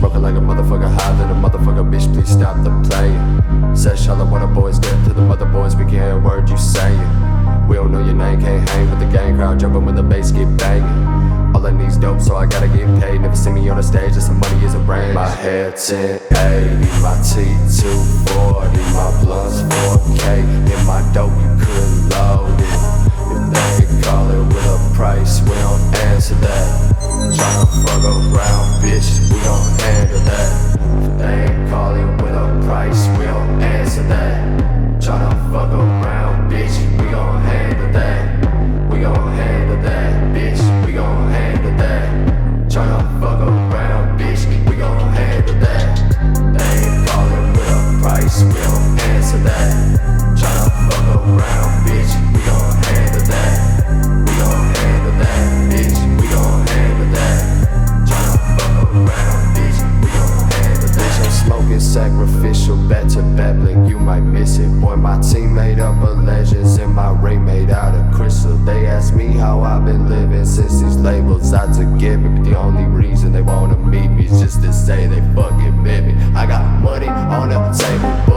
Smoking like a motherfucker high, then a motherfucker bitch, please stop the play. Says all I a boys, dead to the mother boys, we can't hear a word you say. We don't know your name, can't hang with the gang crowd, jumping when the bass get banging. All I need's dope, so I gotta get paid. Never see me on a stage, just some money is a brain. My head's in 80, my T240. Answer that. Tryna fuck around, bitch, we gon' handle that. We gon' handle that, bitch, we gon' handle that. Tryna fuck around, bitch, we gon' handle that. Bitch, I'm smoking sacrificial, to back, you might miss it. Boy, my team made up of legends, and my ring made out of crystal. They ask me how I've been living since these labels out to me, but the only reason they wanna meet me is just to say they fucking me. I got money on the table,